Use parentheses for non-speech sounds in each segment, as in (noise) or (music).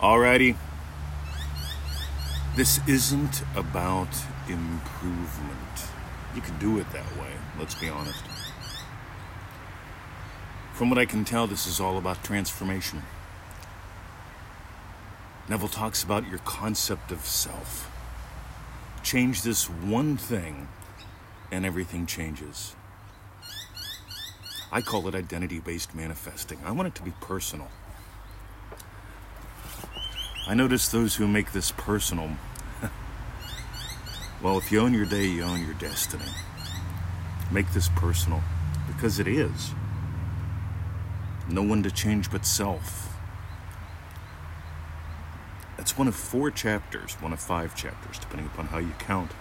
Alrighty. This isn't about improvement. You could do it that way, let's be honest. From what I can tell, this is all about transformation. Neville talks about your concept of self. Change this one thing, and everything changes. I call it identity based manifesting. I want it to be personal. I notice those who make this personal. (laughs) well, if you own your day, you own your destiny. Make this personal because it is. No one to change but self. That's one of four chapters, one of five chapters, depending upon how you count,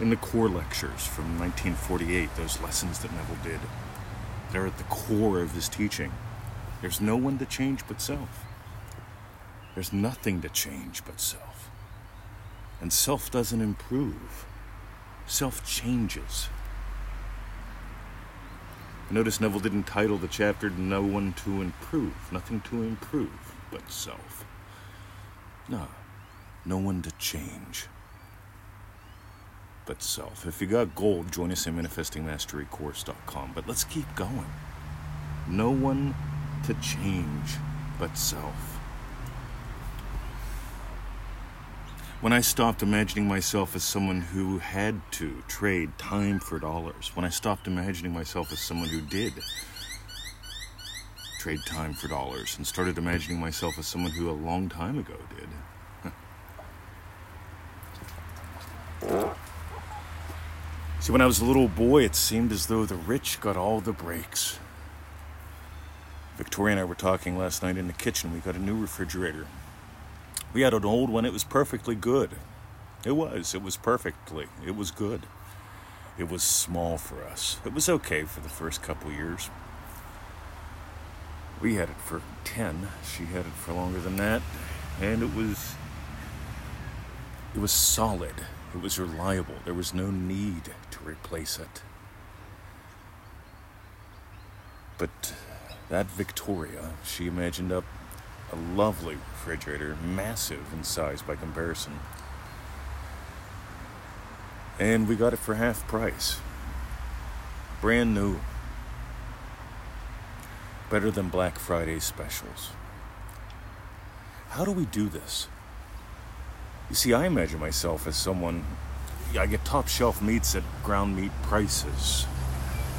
in the core lectures from 1948, those lessons that Neville did. They're at the core of this teaching. There's no one to change but self. There's nothing to change but self. And self doesn't improve, self changes. Notice Neville didn't title the chapter No One to Improve, nothing to improve but self. No, no one to change but self. If you got gold, join us at manifestingmasterycourse.com. But let's keep going. No one to change but self. When I stopped imagining myself as someone who had to trade time for dollars, when I stopped imagining myself as someone who did trade time for dollars and started imagining myself as someone who a long time ago did. See, when I was a little boy, it seemed as though the rich got all the breaks. Victoria and I were talking last night in the kitchen. We got a new refrigerator. We had an old one, it was perfectly good. It was, it was perfectly, it was good. It was small for us. It was okay for the first couple years. We had it for 10. She had it for longer than that. And it was it was solid. It was reliable. There was no need to replace it. But that Victoria, she imagined up a lovely refrigerator, massive in size by comparison. And we got it for half price. Brand new. Better than Black Friday specials. How do we do this? You see, I imagine myself as someone. I get top shelf meats at ground meat prices.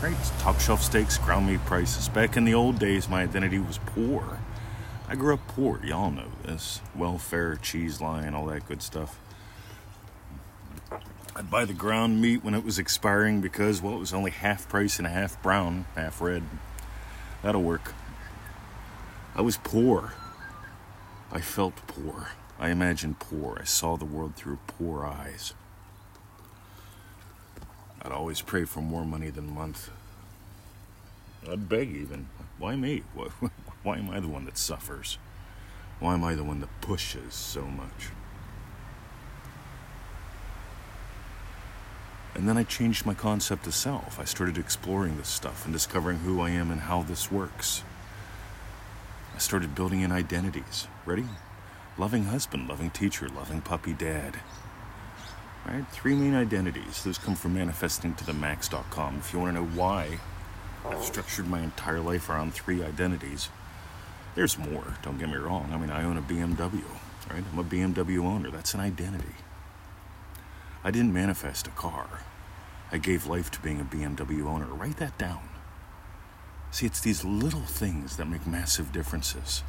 Right? Top shelf steaks, ground meat prices. Back in the old days, my identity was poor. I grew up poor, y'all know this. Welfare, cheese line, all that good stuff. I'd buy the ground meat when it was expiring because, well, it was only half price and half brown, half red. That'll work. I was poor. I felt poor. I imagined poor. I saw the world through poor eyes. I'd always pray for more money than month. I'd beg even. Why me? (laughs) Why am I the one that suffers? Why am I the one that pushes so much? And then I changed my concept of self. I started exploring this stuff and discovering who I am and how this works. I started building in identities. Ready? Loving husband, loving teacher, loving puppy dad. Right? Three main identities. Those come from manifestingtothemax.com. If you want to know why I've structured my entire life around three identities, there's more, don't get me wrong. I mean, I own a BMW, right? I'm a BMW owner. That's an identity. I didn't manifest a car. I gave life to being a BMW owner. Write that down. See, it's these little things that make massive differences.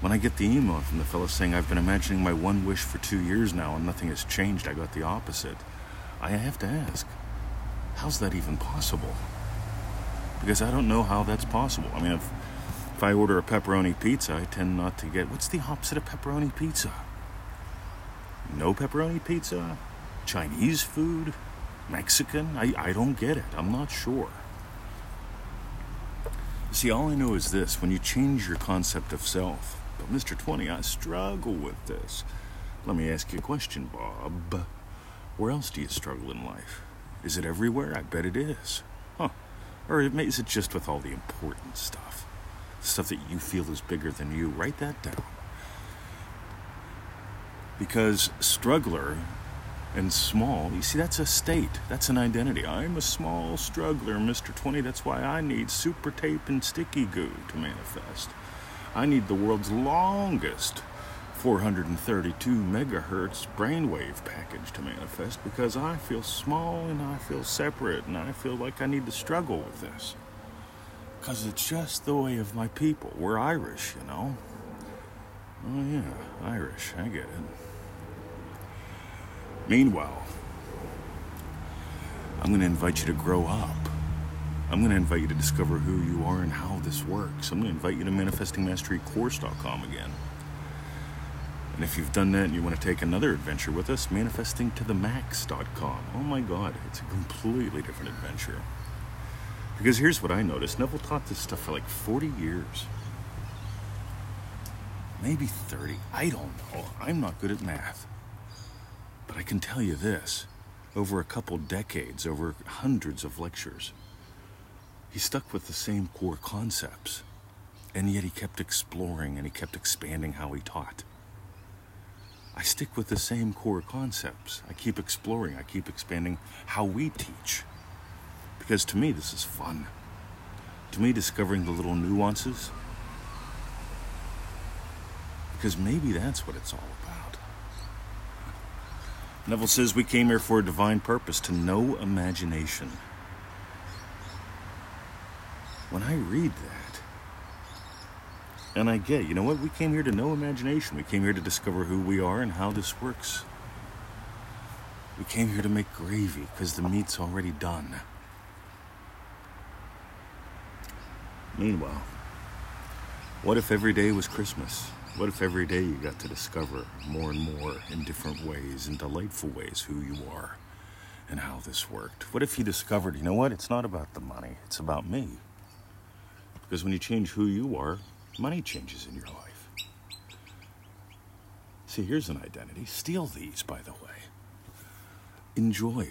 When I get the email from the fellow saying, I've been imagining my one wish for two years now and nothing has changed, I got the opposite, I have to ask, how's that even possible? Because I don't know how that's possible. I mean, if, if I order a pepperoni pizza, I tend not to get what's the opposite of pepperoni pizza? No pepperoni pizza? Chinese food? Mexican? I, I don't get it. I'm not sure. See, all I know is this when you change your concept of self, but Mr. 20, I struggle with this. Let me ask you a question, Bob. Where else do you struggle in life? Is it everywhere? I bet it is. Huh. Or is it just with all the important stuff? Stuff that you feel is bigger than you? Write that down. Because struggler and small, you see, that's a state, that's an identity. I'm a small struggler, Mr. 20. That's why I need super tape and sticky goo to manifest. I need the world's longest 432 megahertz brainwave package to manifest because I feel small and I feel separate and I feel like I need to struggle with this. Because it's just the way of my people. We're Irish, you know. Oh, yeah, Irish. I get it. Meanwhile, I'm going to invite you to grow up. I'm going to invite you to discover who you are and how this works. I'm going to invite you to manifestingmasterycourse.com again. And if you've done that and you want to take another adventure with us, manifestingtothemax.com. Oh my God, it's a completely different adventure. Because here's what I noticed Neville taught this stuff for like 40 years. Maybe 30. I don't know. I'm not good at math. But I can tell you this over a couple decades, over hundreds of lectures, he stuck with the same core concepts. And yet he kept exploring and he kept expanding how he taught. I stick with the same core concepts. I keep exploring, I keep expanding how we teach. Because to me, this is fun. To me, discovering the little nuances. Because maybe that's what it's all about. Neville says we came here for a divine purpose, to know imagination. When I read that, and I get, you know what? We came here to know imagination. We came here to discover who we are and how this works. We came here to make gravy because the meat's already done. Meanwhile, what if every day was Christmas? What if every day you got to discover more and more in different ways, in delightful ways, who you are and how this worked? What if you discovered, you know what? It's not about the money, it's about me. Because when you change who you are, money changes in your life. See, here's an identity. Steal these, by the way. Enjoy.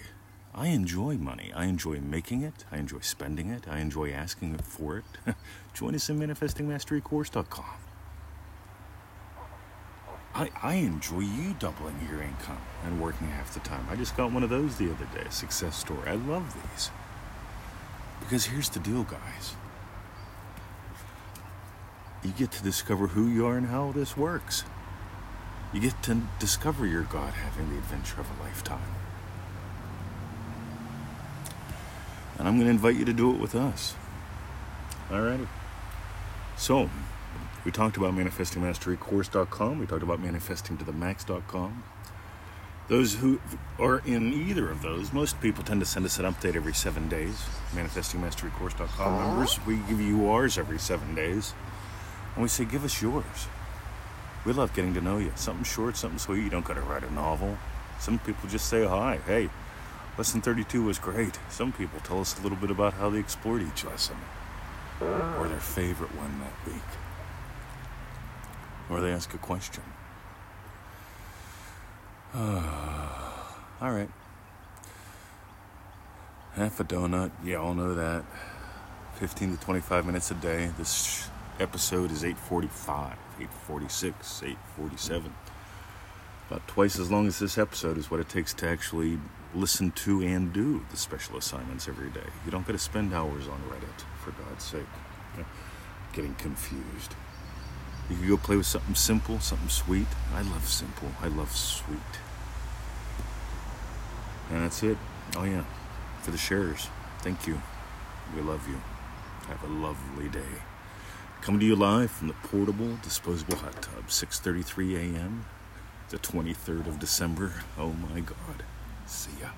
I enjoy money. I enjoy making it. I enjoy spending it. I enjoy asking for it. (laughs) Join us in manifestingmasterycourse.com. I, I enjoy you doubling your income and working half the time. I just got one of those the other day, success story. I love these. Because here's the deal, guys you get to discover who you are and how this works. You get to discover your God having the adventure of a lifetime. And I'm going to invite you to do it with us. Alrighty. So, we talked about manifestingmasterycourse.com. We talked about manifestingtothemax.com. Those who are in either of those, most people tend to send us an update every seven days. Manifestingmasterycourse.com members, we give you ours every seven days. And we say, give us yours. We love getting to know you. Something short, something sweet. You don't got to write a novel. Some people just say hi. Hey, lesson 32 was great. Some people tell us a little bit about how they explored each lesson or their favorite one that week. Or they ask a question. (sighs) All right. Half a donut. Yeah, all know that. 15 to 25 minutes a day. This episode is 845, 846, 847. About twice as long as this episode is what it takes to actually listen to and do the special assignments every day. You don't got to spend hours on Reddit, for God's sake. Getting confused. You can go play with something simple, something sweet. I love simple. I love sweet. And that's it. Oh, yeah. For the sharers, thank you. We love you. Have a lovely day. Coming to you live from the portable disposable hot tub, 6:33 a.m. the 23rd of December. Oh my god. See ya.